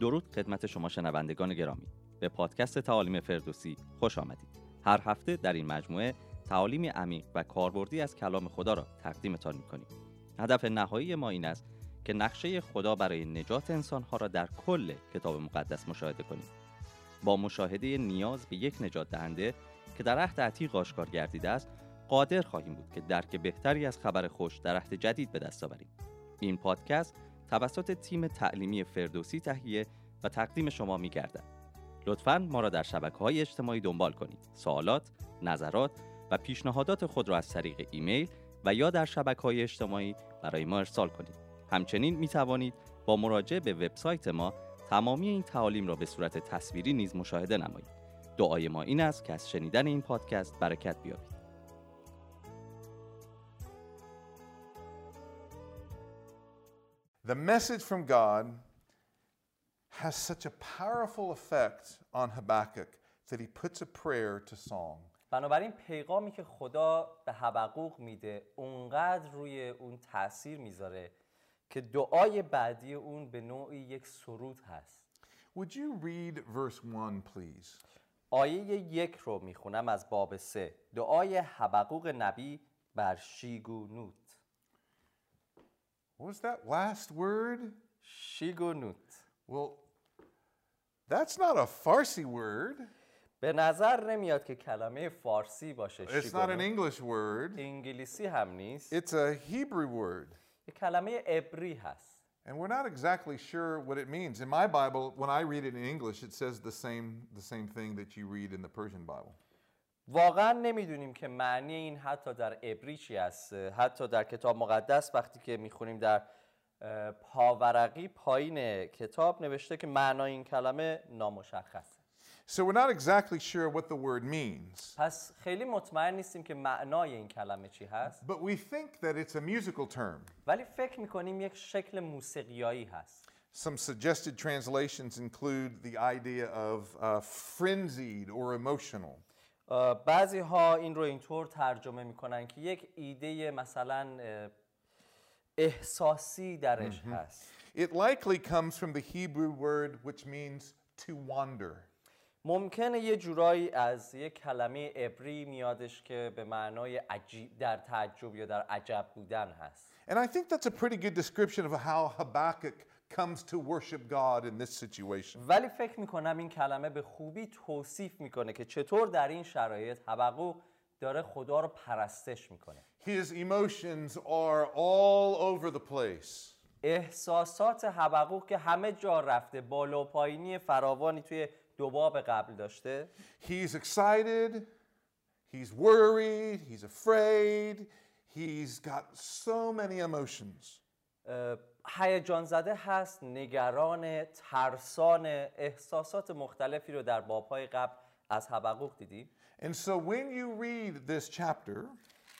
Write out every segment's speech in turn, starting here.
درود خدمت شما شنوندگان گرامی. به پادکست تعالیم فردوسی خوش آمدید. هر هفته در این مجموعه تعالیم عمیق و کاربردی از کلام خدا را تقدیمتان می‌کنیم. هدف نهایی ما این است که نقشه خدا برای نجات انسانها را در کل کتاب مقدس مشاهده کنیم. با مشاهده نیاز به یک نجات دهنده که در عهد عتیق آشکار گردیده است قادر خواهیم بود که درک بهتری از خبر خوش در عهد جدید به دست آوریم. این پادکست توسط تیم تعلیمی فردوسی تهیه و تقدیم شما می گردد. لطفا ما را در شبکه های اجتماعی دنبال کنید. سوالات، نظرات و پیشنهادات خود را از طریق ایمیل و یا در شبکه های اجتماعی برای ما ارسال کنید. همچنین می توانید با مراجعه به وبسایت ما تمامی این تعالیم را به صورت تصویری نیز مشاهده نمایید. دعای ما این است که از شنیدن این پادکست برکت بیابید. The message from God has such a powerful effect on Habakkuk that he puts a prayer to song. بنابراین پیغامی که خدا به حبقوق میده اونقدر روی اون تاثیر می‌ذاره که دعای بعدی اون به نوعی یک سرود هست Would you read verse 1, please? آیه یک رو می‌خونم از باب سه دعای حبقوق نبی بر شیگونوت What was that last word? شیگونوت Well, that's not a Farsi word. به نظر نمیاد که کلمه فارسی باشه It's not an شیگونوت English word. انگلیسی هم نیست It's a Hebrew word. یه کلمه عبری هست And we're not exactly sure what it means. In my Bible, when I read it in English, it says the same, the same thing that you read in the Persian Bible. واقعا نمی‌دونیم که معنی این حتی در عبری چی هست حتی در کتاب مقدس وقتی که می‌خونیم در پاورقی پایین کتاب نوشته که معنای این کلمه نامشخصه So we're not exactly sure what the word means. پس خیلی مطمئن نیستیم که معنای این کلمه چی هست But we think that it's a musical term. ولی فکر می‌کنیم یک شکل موسیقیایی هست Some suggested translations include the idea of uh, frenzied or emotional. بعضی ها این رو اینطور ترجمه می‌کنن که یک ایده مثلا احساسی درش هست. It likely comes from the Hebrew word which means to wander. ممکنه یه جورایی از یه کلمه عبری میادش که به معنای عجیب در تعجب یا در عجب بودن هست. And I think that's a pretty good description of how Habakkuk comes to worship God in this situation. ولی فکر می‌کنم این کلمه به خوبی توصیف می‌کنه که چطور در این شرایط حبقوق داره خدا رو پرستش می‌کنه His emotions are all over the place. احساسات حبقوق که همه جا رفته بالا و پایینی فراوانی توی دوباب قبل داشته He's excited, he's worried, he's afraid, he's got so many emotions. اه، هیجان زده هست نگران ترسان احساسات مختلفی رو در بابهای قبل از حبقوق دیدیم And so when you read this chapter,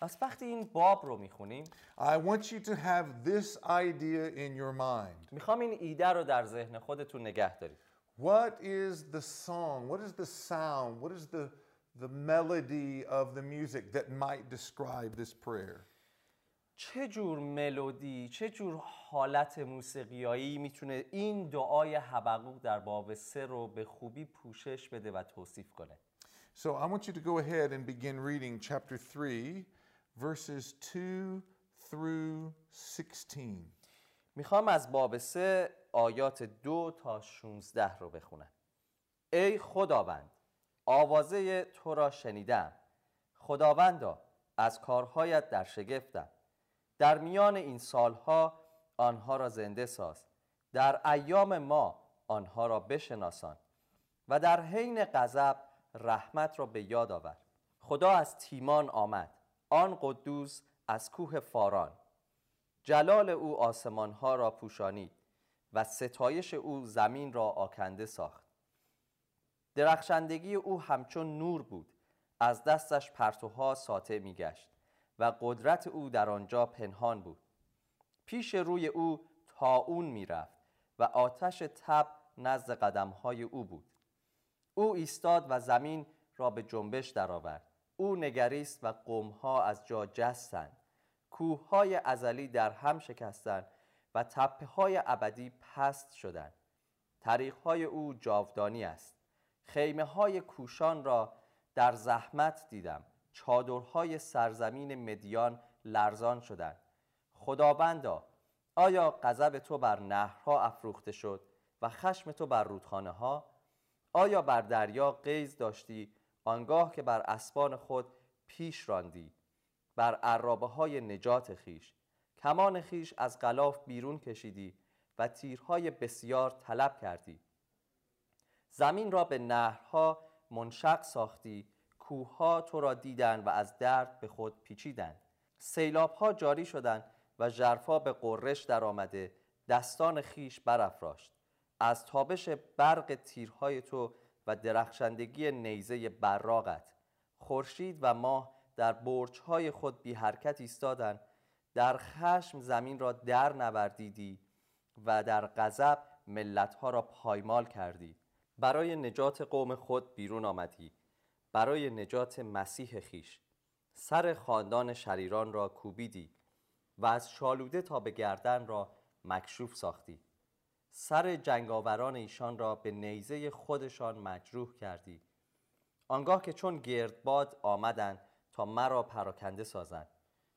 پس وقتی این باب رو میخونیم I want you to have this idea in your mind. میخوام این ایده رو در ذهن خودتون نگه دارید What is the song? What is the sound? What is the, the melody of the music that might describe this prayer? چه جور ملودی چه جور حالت موسیقیایی می‌تونه این دعای حبقوق در باب سه رو به خوبی پوشش بده و توصیف کنه؟ So I want you to go ahead and begin reading chapter 3, verses 2 through 16. می‌خوام از باب سه آیات دو تا 16 رو بخونم. ای خداوند آوازه تو را شنیدم. خداوندا از کارهایت در شگفتم. در میان این سالها آنها را زنده ساز. در ایام ما آنها را بشناسان و در حین غضب رحمت را به یاد آور. خدا از تیمان آمد. آن قدوس از کوه فاران. جلال او آسمان ها را پوشانید و ستایش او زمین را آکنده ساخت. درخشندگی او همچون نور بود. از دستش پرتوها ساطع میگشت. و قدرت او در آنجا پنهان بود. پیش روی او تاون می‌رفت و آتش تب نزد قدمهای او بود. او ایستاد و زمین را به جنبش درآورد. او نگریست و قومها از جا جستند. کوههای ازلی در هم شکستند و تپه های ابدی پست شدند. طریقهای او جاودانی است. خیمه های کوشان را در زحمت دیدم. چادرهای سرزمین مدیان لرزان شدند. خداوندا آیا غضب تو بر نهرها افروخته شد و خشم تو بر رودخانه ها آیا بر دریا قیز داشتی آنگاه که بر اسبان خود پیش راندی بر عرابه های نجات خیش؟ کمان خیش از غلاف بیرون کشیدی و تیرهای بسیار طلب کردی. زمین را به نهرها منشق ساختی کوهها تو را دیدند و از درد به خود پیچیدند سیلابها جاری شدند و ژرفا به قررش در آمده دستان خیش برافراشت. از تابش برق تیرهای تو و درخشندگی نیزه براغت. خورشید و ماه در برجهای خود بی حرکت ایستادند. در خشم زمین را در نوردیدی و در غضب ملتها را پایمال کردی. برای نجات قوم خود بیرون آمدی. برای نجات مسیح خیش. سر خاندان شریران را کوبیدی و از شالوده تا به گردن را مکشوف ساختی. سر جنگاوران ایشان را به نیزه خودشان مجروح کردی. آنگاه که چون گردباد آمدند تا مرا پراکنده سازند.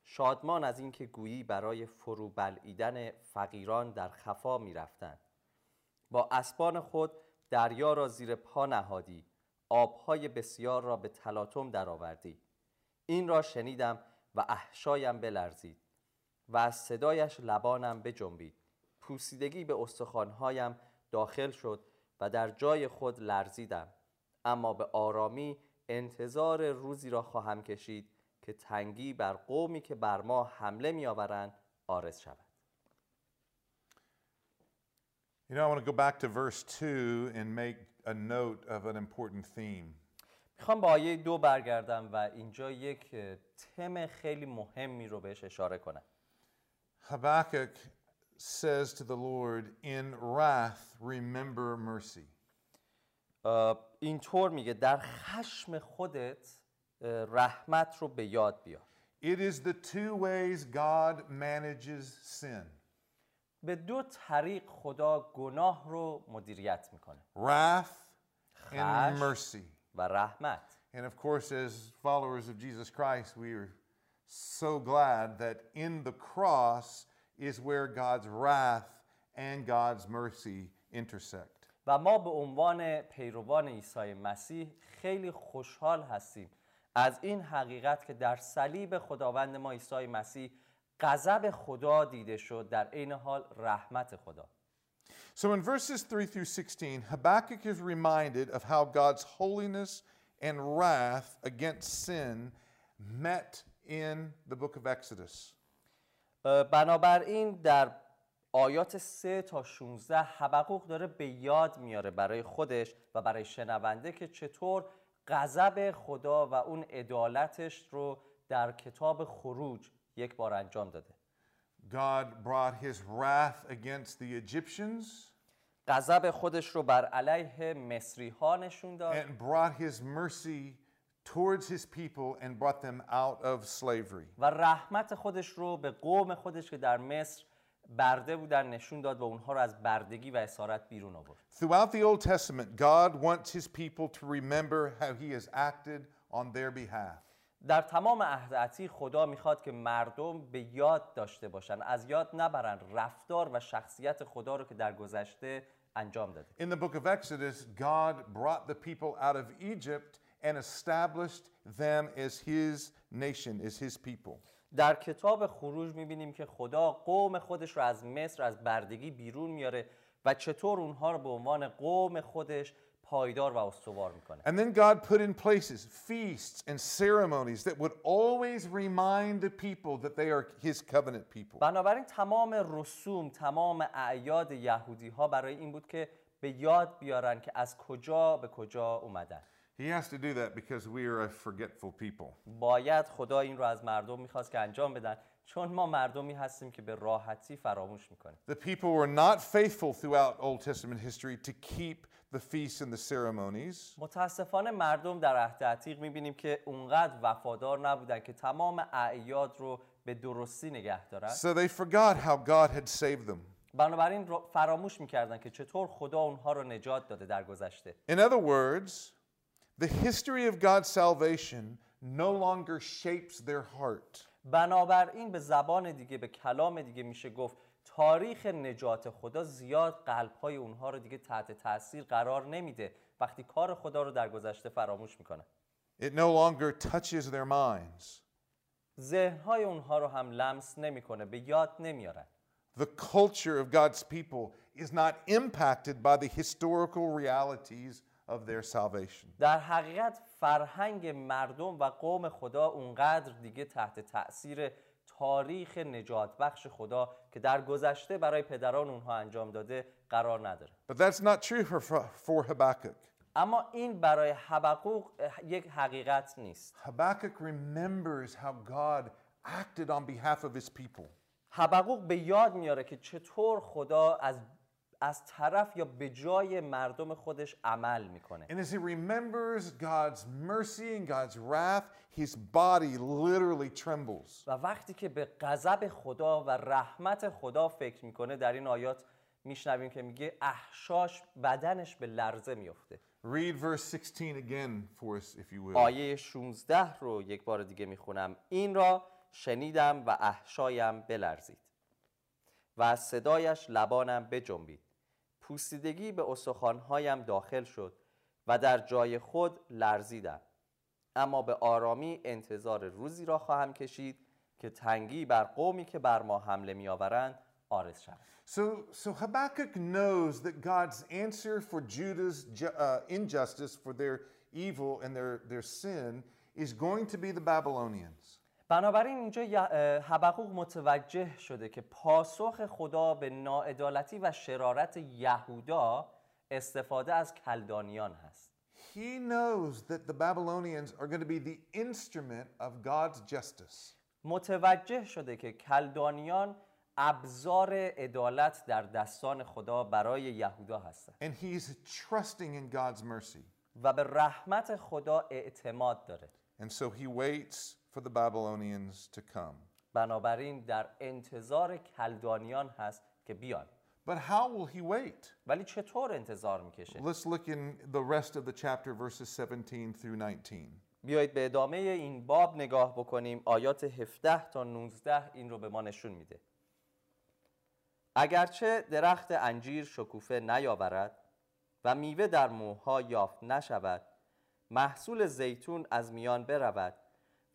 شادمان از اینکه گویی برای فرو بلعیدن فقیران در خفا می‌رفتند. با اسبان خود دریا را زیر پا نهادی. آبهای بسیار را به تلاطم درآوردی. این را شنیدم و احشایم بلرزید و از صدایش لبانم بجنبید. پوسیدگی به استخوانهایم داخل شد و در جای خود لرزیدم. اما به آرامی انتظار روزی را خواهم کشید که تنگی بر قومی که بر ما حمله میآورند آرز شود. You know, I want to go back to verse 2 and make a note of an important theme. میخوام به آیه دو برگردم و اینجا یک اه، تم خیلی مهمی رو بهش اشاره کنم Habakkuk says to the Lord, In wrath, remember mercy. اه، اینطور میگه در خشم خودت اه، رحمت رو به یاد بیار It is the two ways God manages sin به دو طریق خدا گناه رو مدیریت می‌کنه wrath and mercy. و رحمت And of course, as followers of Jesus Christ, we are so glad that in the cross is where God's wrath and God's mercy intersect. و ما به عنوان پیروان عیسی مسیح خیلی خوشحال هستیم از این حقیقت که در صلیب خداوند ما عیسی مسیح غضب خدا دیده شد در عین حال رحمت خدا So in verses 3 through 16, Habakkuk is reminded of how God's holiness and wrath against sin met in the book of Exodus. بنابراین در آیات 3 تا 16 حبقوق داره به یاد میاره برای خودش و برای شنونده که چطور غضب خدا و اون عدالتش رو در کتاب خروج یک بار انجام داده God brought his wrath against the Egyptians غضب خودش رو بر علیه مصری ها نشون داد and brought his mercy towards his people and brought them out of slavery. و رحمت خودش رو به قوم خودش که در مصر برده بودن نشون داد و اونها رو از بردگی و اسارت بیرون آورد Throughout the Old Testament, God wants his people to remember how he has acted on their behalf. در تمام عهد عتیق خدا می‌خواد که مردم به یاد داشته باشن از یاد نبرن رفتار و شخصیت خدا رو که در گذشته انجام داده In the book of Exodus, God brought the people out of Egypt and established them as his nation, as his people. در کتاب خروج می‌بینیم که خدا قوم خودش رو از مصر از بردگی بیرون میاره و چطور اونها رو به عنوان قوم خودش پایدار و استوار میکنه And then God put in places feasts and ceremonies that would always remind the people that they are his covenant people. بنابراین تمام رسوم تمام اعیاد یهودی ها برای این بود که به یاد بیارن که از کجا به کجا اومدن He has to do that because we are a forgetful people. باید خدا این رو از مردم میخواست که انجام بدن چون ما مردمی هستیم که به راحتی فراموش میکنیم The people were not faithful throughout Old Testament history to keep the feasts and the ceremonies. متاسفانه مردم در عهد عتیق می‌بینیم که اونقدر وفادار نبودن که تمام اعیاد رو به درستی نگه دارن So they forgot how God had saved them. بنابراین فراموش می‌کردن که چطور خدا اونها رو نجات داده در گذشته In other words, the history of God's salvation no longer shapes their heart. بنابراین به زبان دیگه به کلام دیگه میشه گفت تاریخ نجات خدا زیاد قلبهای اونها رو دیگه تحت تاثیر قرار نمیده وقتی کار خدا رو در گذشته فراموش می‌کنن It no longer touches their minds. ذهنهای اونها رو هم لمس نمی‌کنه به یاد نمیارن The culture of God's people is not impacted by the historical realities of their salvation. در حقیقت فرهنگ مردم و قوم خدا اونقدر دیگه تحت تأثیر تاریخ نجات بخش خدا که در گذشته برای پدران اونها انجام داده قرار نداره But that's not true for, for Habakkuk. اما این برای حبقوق یک حقیقت نیست Habakkuk remembers how God acted on behalf of his people. حبقوق به یاد میاره که چطور خدا از از طرف یا به جای مردم خودش عمل می‌کنه And as he remembers God's mercy and God's wrath, his body literally trembles. و وقتی که به غضب خدا و رحمت خدا فکر می‌کنه در این آیات میشنویم که میگه احشاش بدنش به لرزه میفته Read verse 16 again for us, if you will. آیه 16 رو یک بار دیگه می‌خونم این را شنیدم و احشایم بلرزید و از صدایش لبانم بجنبید پوسیدگی به استخوانهایم داخل شد و در جای خود لرزیدم اما به آرامی انتظار روزی را خواهم کشید که تنگی بر قومی که بر ما حمله میآورند آرز شود So, so Habakkuk knows that God's answer for Judah's ju- uh, injustice, for their evil and their, their sin, is going to be the Babylonians. بنابراین اینجا حبقوق متوجه شده که پاسخ خدا به ناعدالتی و شرارت یهودا استفاده از کلدانیان هست He knows that the Babylonians are going to be the instrument of God's justice. متوجه شده که کلدانیان ابزار عدالت در دستان خدا برای یهودا هستند And he's trusting in God's mercy. و به رحمت خدا اعتماد داره And so he waits for the Babylonians to come. بنابراین در انتظار کلدانیان هست که بیان But how will he wait? ولی چطور انتظار می‌کشه Let's look in the rest of the chapter, verses 17 through 19. بیایید به ادامه این باب نگاه بکنیم آیات 17 تا 19 این رو به ما نشون میده اگرچه درخت انجیر شکوفه نیاورد و میوه در موها یافت نشود محصول زیتون از میان برود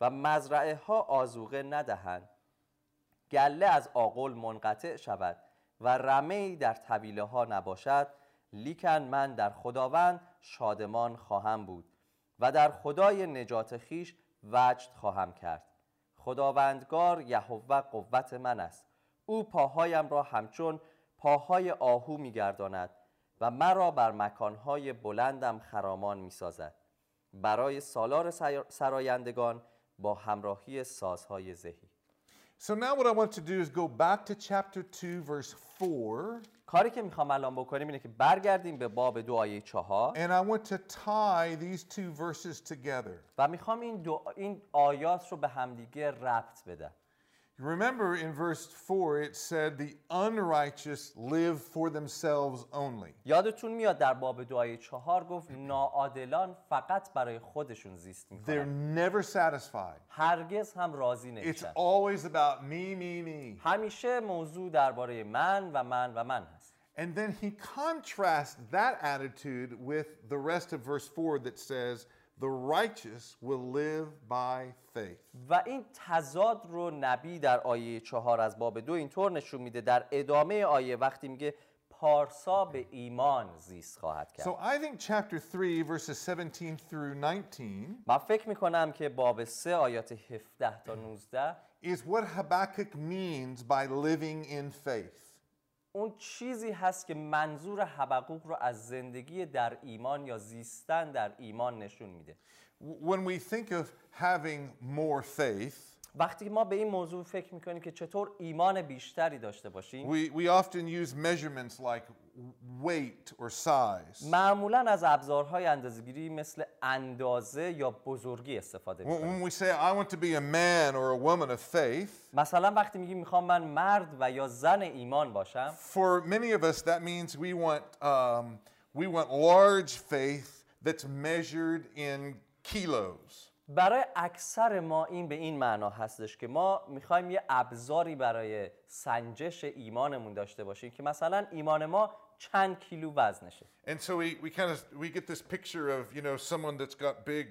و مزرعه ها آزوقه ندهند. گله از آغل منقطع شود و رمه در طویله ها نباشد لیکن من در خداوند شادمان خواهم بود و در خدای نجات خیش وجد خواهم کرد. خداوندگار یهوه قوت من است. او پاهایم را همچون پاهای آهو میگرداند و مرا بر مکانهای بلندم خرامان می‌سازد. برای سالار سرایندگان با همراهی سازهای زهی So now what I want to do is go back to chapter 2, verse 4, کاری که می‌خوام الان بکنیم اینه که برگردیم به باب دو آیه چهار. And I want to tie these two verses together. و می‌خوام این, دو این آیات رو به همدیگه ربط بدم. remember in verse 4, it said, The unrighteous live for themselves only. یادتون میاد در باب دو آیه چهار گفت ناعادلان فقط برای خودشون زیست They're میکنن never satisfied. هرگز هم راضی It's نمیشن always about me, me, me. همیشه موضوع درباره من و من و من هست And then he contrasts that attitude with the rest of verse 4 that says, The righteous will live by faith. و این تضاد رو نبی در آیه چهار از باب دو اینطور نشون میده در ادامه آیه وقتی میگه پارسا به ایمان زیست خواهد کرد So I think chapter 3, verses 17 through 19, من فکر می‌کنم که باب سه آیات 17 تا 19 is what Habakkuk means by living in faith. اون چیزی هست که منظور حبقوق رو از زندگی در ایمان یا زیستن در ایمان نشون میده. When we think of having more faith, وقتی ما به این موضوع فکر می‌کنیم که چطور ایمان بیشتری داشته باشیم we, we often use measurements like weight or size. معمولا از ابزارهای اندازه‌گیری مثل اندازه یا بزرگی استفاده می‌کنیم when we say, I want to be a man or a woman of faith, مثلا وقتی میگیم می‌خوام من مرد و یا زن ایمان باشم for many of us, that means we want, um, we want large faith that's measured in kilos. برای اکثر ما این به این معنا هستش که ما می‌خوایم یه ابزاری برای سنجش ایمانمون داشته باشیم که مثلا ایمان ما چند کیلو وزنشه And so we, we kind of we get this picture of you know someone that's got big,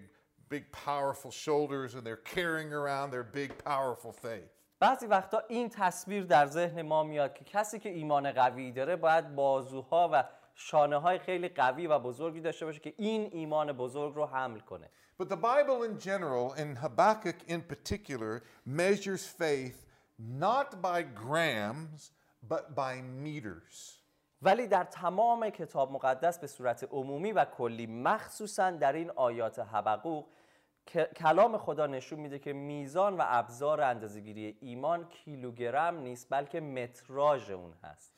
big powerful shoulders and they're carrying around their big powerful faith. بعضی وقتا این تصویر در ذهن ما میاد که کسی که ایمان قوی داره باید بازوها و شانه های خیلی قوی و بزرگی داشته باشه که این ایمان بزرگ رو حمل کنه But the Bible in general, and Habakkuk in particular, measures faith not by grams, but by meters. ولی در تمام کتاب مقدس به صورت عمومی و کلی مخصوصا در این آیات حبقوق که کلام خدا نشون میده که میزان و ابزار اندازه‌گیری ایمان کیلوگرم نیست بلکه متراژ اون هست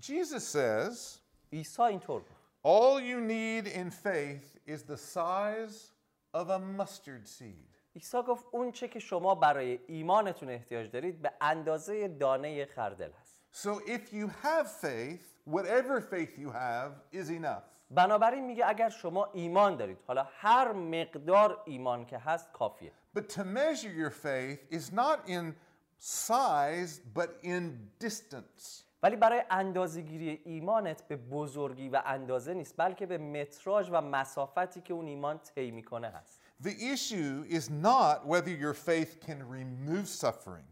Jesus says, عیسی اینطور گفت All you need in faith is the size of a mustard seed. عیسی گفت اون چه که شما برای ایمانتون احتیاج دارید به اندازه دانه خردل هست So if you have faith, whatever faith you have is enough. بنابراین میگه اگر شما ایمان دارید حالا هر مقدار ایمان که هست کافیه But to measure your faith is not in size, but in distance. ولی برای اندازه‌گیری ایمانت به بزرگی و اندازه نیست بلکه به متراژ و مسافتی که اون ایمان طی می‌کنه هست The issue is not whether your faith can remove suffering.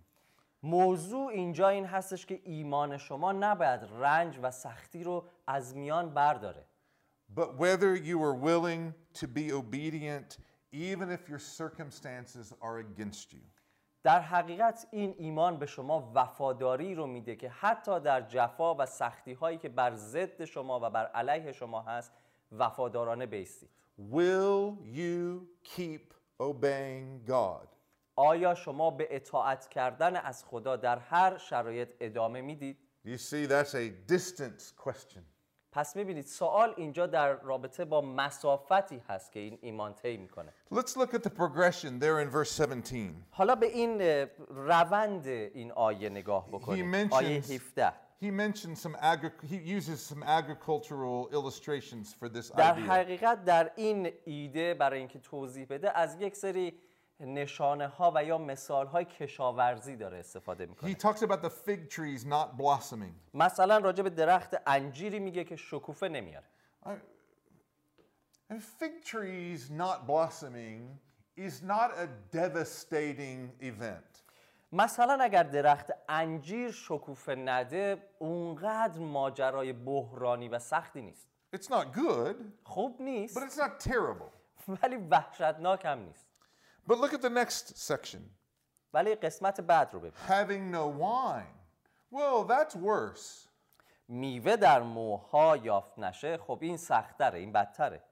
موضوع اینجا این هستش که ایمان شما نباید رنج و سختی رو از میان برداره but whether you are willing to be obedient even if your circumstances are against you. در حقیقت این ایمان به شما وفاداری رو میده که حتی در جفا و سختی هایی که بر ضد شما و بر علیه شما هست وفادارانه بیستید Will you keep obeying God? آیا شما به اطاعت کردن از خدا در هر شرایط ادامه می‌دید؟ You see, that's a distance question. پس می‌بینید سوال اینجا در رابطه با مسافتی هست که این ایمان طی می‌کنه Let's look at the progression there in verse 17. حالا به این روند این آیه نگاه بکنید آیه 17 He mentions some agri- he uses some agricultural illustrations for this در idea. حقیقت در این ایده برای اینکه توضیح بده از یک سری نشانه ها و یا مثال های کشاورزی داره استفاده He می‌کنه talks about the fig trees not blossoming. مثلا راجع به درخت انجیری میگه که شکوفه نمیاره And fig trees not blossoming is not a devastating event. مثلا اگر درخت انجیر شکوفه نده اونقدر ماجرای بحرانی و سختی نیست It's not good, خوب نیست but it's not terrible. ولی وحشتناک هم نیست But look at the next section. ولی قسمت بعد رو ببین Having no wine. Well, that's worse. میوه در موها یافت نشه خب این سختره این بدتره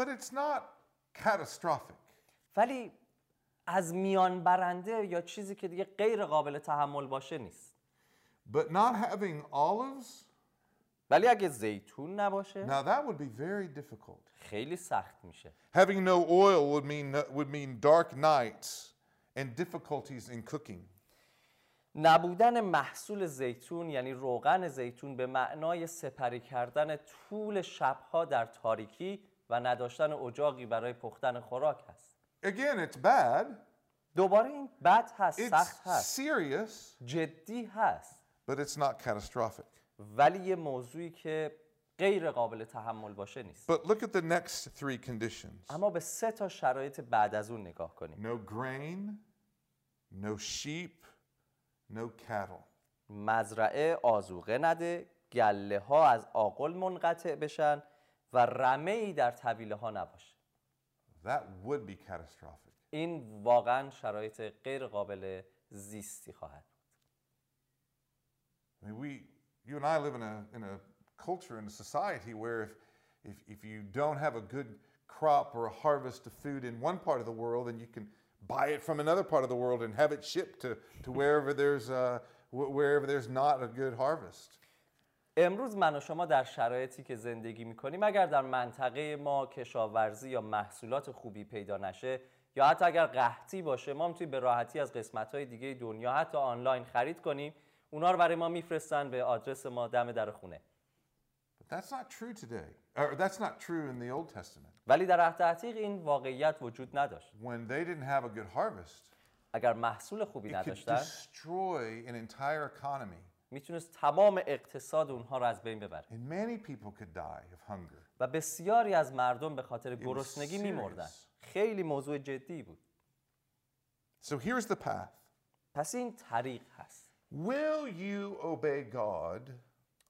But it's not catastrophic. ولی از میان برنده یا چیزی که دیگه غیر قابل تحمل باشه نیست But not having olives, ولی اگه زیتون نباشه now that would be very difficult. خیلی سخت میشه Having no oil would mean would mean dark nights and difficulties in cooking. نبودن محصول زیتون یعنی روغن زیتون به معنای سپری کردن طول شبها در تاریکی و نداشتن اجاقی برای پختن خوراک هست Again, it's bad. دوباره این بد هست سخت It's هست serious, جدی هست but it's not catastrophic. ولی یه موضوعی که غیر قابل تحمل باشه نیست But look at the next three conditions. اما به سه تا شرایط بعد از اون نگاه کنیم No grain, no sheep, no cattle. مزرعه آزوقه نده گله ها از آقل منقطع بشن و رمه ای در طویله ها نباشه That would be catastrophic. این واقعا شرایط غیر قابل زیستی خواهد بود. I mean, we, you and I live in a, in a culture and a society where if, if, if you don't have a good crop or a harvest of food in one part of the world, then you can buy it from another part of the world and have it shipped to, to wherever there's uh, wh- wherever there's not a good harvest. امروز من و شما در شرایطی که زندگی میکنیم اگر در منطقه ما کشاورزی یا محصولات خوبی پیدا نشه یا حتی اگر قحطی باشه ما میتونیم به راحتی از قسمت های دیگه دنیا حتی آنلاین خرید کنیم اونا رو برای ما میفرستن به آدرس ما دم در خونه But that's not true today. Or that's not true in the Old Testament. ولی در عهد عتیق این واقعیت وجود نداشت When they didn't have a good harvest, اگر محصول خوبی it could نداشتن destroy an entire economy. می‌تونست تمام اقتصاد اونها رو از بین ببره And many people could die of hunger. و بسیاری از مردم به خاطر گرسنگی. میمردن خیلی موضوع جدی بود So here's the path. پس این طریق هست Will you obey God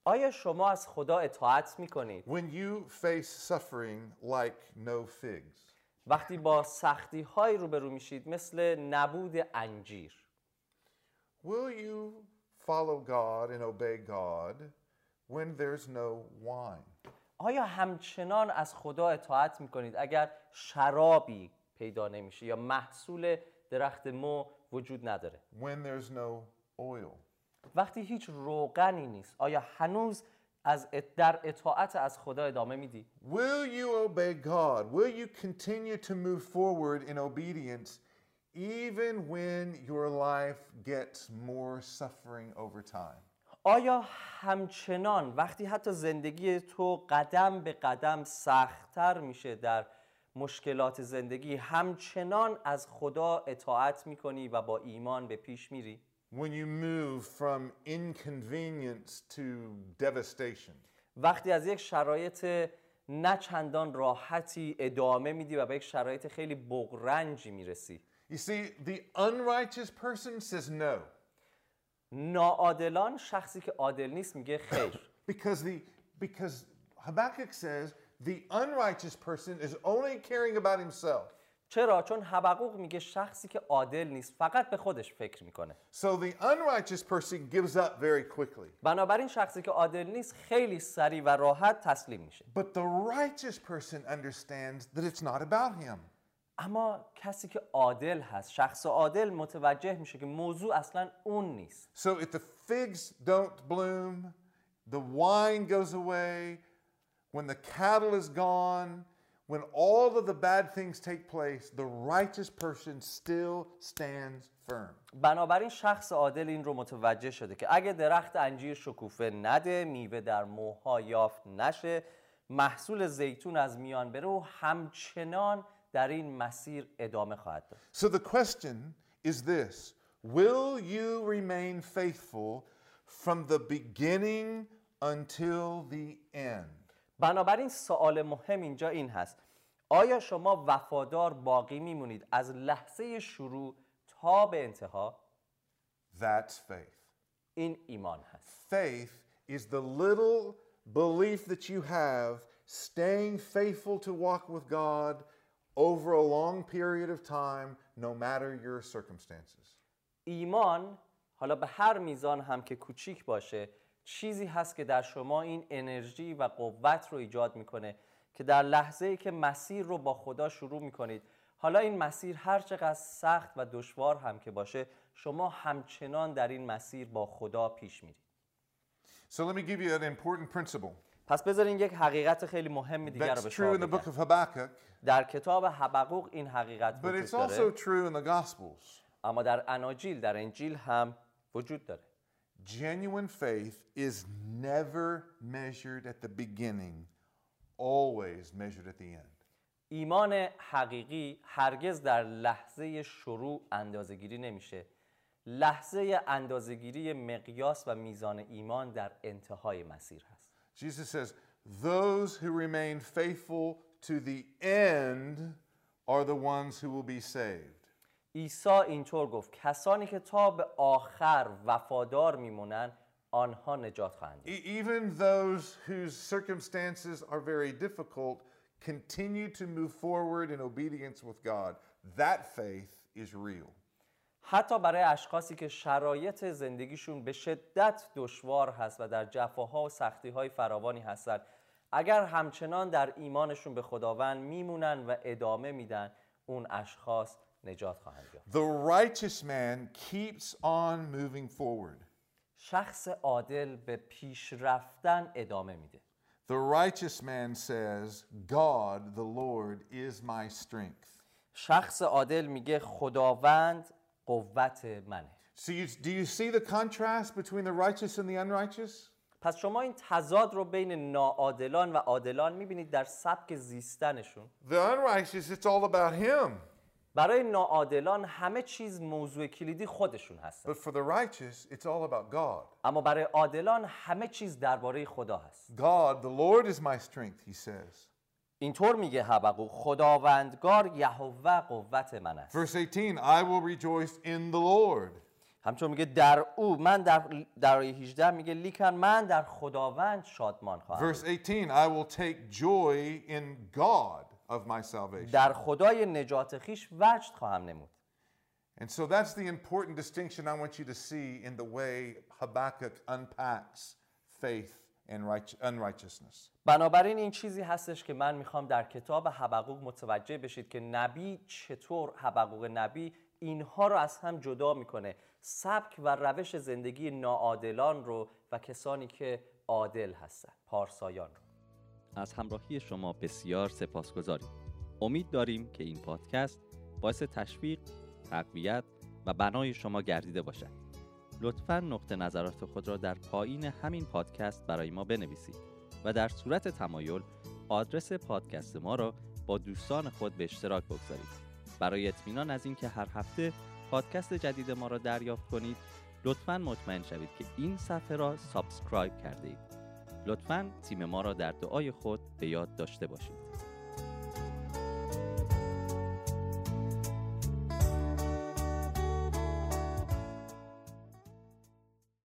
آیا شما از خدا اطاعت می‌کنید when you face suffering like no figs? وقتی با سختی های روبرو میشید مثل نبود انجیر Will you follow God and obey God when there's no wine? آیا همچنان از خدا اطاعت می‌کنید اگر شرابی پیدا نمیشه یا محصول درخت مو وجود نداره When there's no oil? وقتی هیچ روغنی نیست آیا هنوز از در اطاعت از خدا ادامه میدی Will you obey God? Will you continue to move forward in obedience even when your life gets more suffering over time? آیا همچنان وقتی حتی زندگی تو قدم به قدم سختتر میشه در مشکلات زندگی همچنان از خدا اطاعت می‌کنی و با ایمان به پیش میری When you move from inconvenience to devastation? وقتی از یک شرایط نه چندان راحتی ادامه میدی و به یک شرایط خیلی بغرنجی میرسی You see, the unrighteous person says no ناعادلان شخصی که عادل نیست میگه خیر because the because Habakkuk says the unrighteous person is only caring about himself. چرا چون حبقوق میگه شخصی که عادل نیست فقط به خودش فکر می‌کنه So the unrighteous person gives up very quickly. بنابراین شخصی که عادل نیست خیلی سریع و راحت تسلیم میشه But the righteous person understands that it's not about him. اما کسی که عادل هست شخص عادل متوجه میشه که موضوع اصلا اون نیست So if the figs don't bloom, the wine goes away, when the cattle is gone, when all of the bad things take place, the righteous person still stands firm. بنابراین شخص عادل این رو متوجه شده که اگه درخت انجیر شکوفه نده میوه در موها یافت نشه محصول زیتون از میان بره و همچنان در این مسیر ادامه خواهد داد So the question is this Will you remain faithful from the beginning until the end? بنابراین سوال مهم اینجا این هست آیا شما وفادار باقی میمونید از لحظه شروع تا به انتها That's faith. این ایمان هست Faith is the little belief that you have staying faithful to walk with God over a long period of time, no matter your circumstances. ایمان حالا به هر میزان هم که کوچیک باشه چیزی هست که در شما این انرژی و قوت رو ایجاد می‌کنه که در لحظه ای که مسیر رو با خدا شروع می‌کنید. حالا این مسیر هر چقدر سخت و دشوار هم که باشه شما همچنان در این مسیر با خدا پیش میرید. So let me give you an important principle. پس بذارین یک حقیقت خیلی مهم دیگر رو به شما in the book بگم of Habakkuk, در کتاب حبقوق این حقیقت but وجود it's also داره true in the Gospels. اما در اناجیل در انجیل هم وجود داره. Genuine faith is never measured at the beginning, always measured at the end. ایمان حقیقی هرگز در لحظه شروع اندازهگیری نمیشه لحظه اندازهگیری مقیاس و میزان ایمان در انتهای مسیر هست Jesus says, Those who remain faithful to the end are the ones who will be saved. عیسی اینطور گفت کسانی که تا به آخر وفادار میمونن آنها نجات خواهند E- even those whose circumstances are very difficult continue to move forward in obedience with God. That faith is real. حتی برای اشخاصی که شرایط زندگیشون به شدت دشوار هست و در جفاها و سختیهای فراوانی هستند اگر همچنان در ایمانشون به خداوند میمونن و ادامه میدن اون اشخاص نجات خواهند یافت The righteous man keeps on moving forward. شخص عادل به پیش رفتن ادامه میده The righteous man says, God, the Lord, is my strength. شخص عادل میگه خداوند قوت منه So, you, do you see the contrast between the righteous and the unrighteous? پس شما این تضاد رو بین ناعادلان و عادلان میبینید در سبک زیستنشون The unrighteous, it's all about him. برای ناعادلان همه چیز موضوع کلیدی خودشون هست But for the righteous, it's all about God. اما برای عادلان همه چیز درباره خدا هست God, the Lord is my strength, he says. اینطور میگه حبقوق خداوندگار یهوه قوت من است Verse 18, I will rejoice in the Lord. همچون میگه در او من در در آیه 18 میگه لیکن من در خداوند شادمان خواهم Verse 18, I will take joy in God of my salvation. در خدای نجات خیش وجد خواهم نمود And so that's the important distinction I want you to see in the way Habakkuk unpacks faith and right- unrighteousness. بنابراین این چیزی هستش که من می‌خوام در کتاب حبقوق متوجه بشید که نبی چطور حبقوق نبی اینها رو از هم جدا می‌کنه سبک و روش زندگی ناعادلان رو و کسانی که عادل هستن پارسایان رو از همراهی شما بسیار سپاسگزاریم. امید داریم که این پادکست باعث تشویق تقویت و بنای شما گردیده باشد. لطفا نقطه نظرات خود را در پایین همین پادکست برای ما بنویسید و در صورت تمایل آدرس پادکست ما را با دوستان خود به اشتراک بگذارید. برای اطمینان از اینکه هر هفته پادکست جدید ما را دریافت کنید لطفا مطمئن شوید که این صفحه را subscribe کرده اید. لطفا تیم ما را در دعای خود به یاد داشته باشید.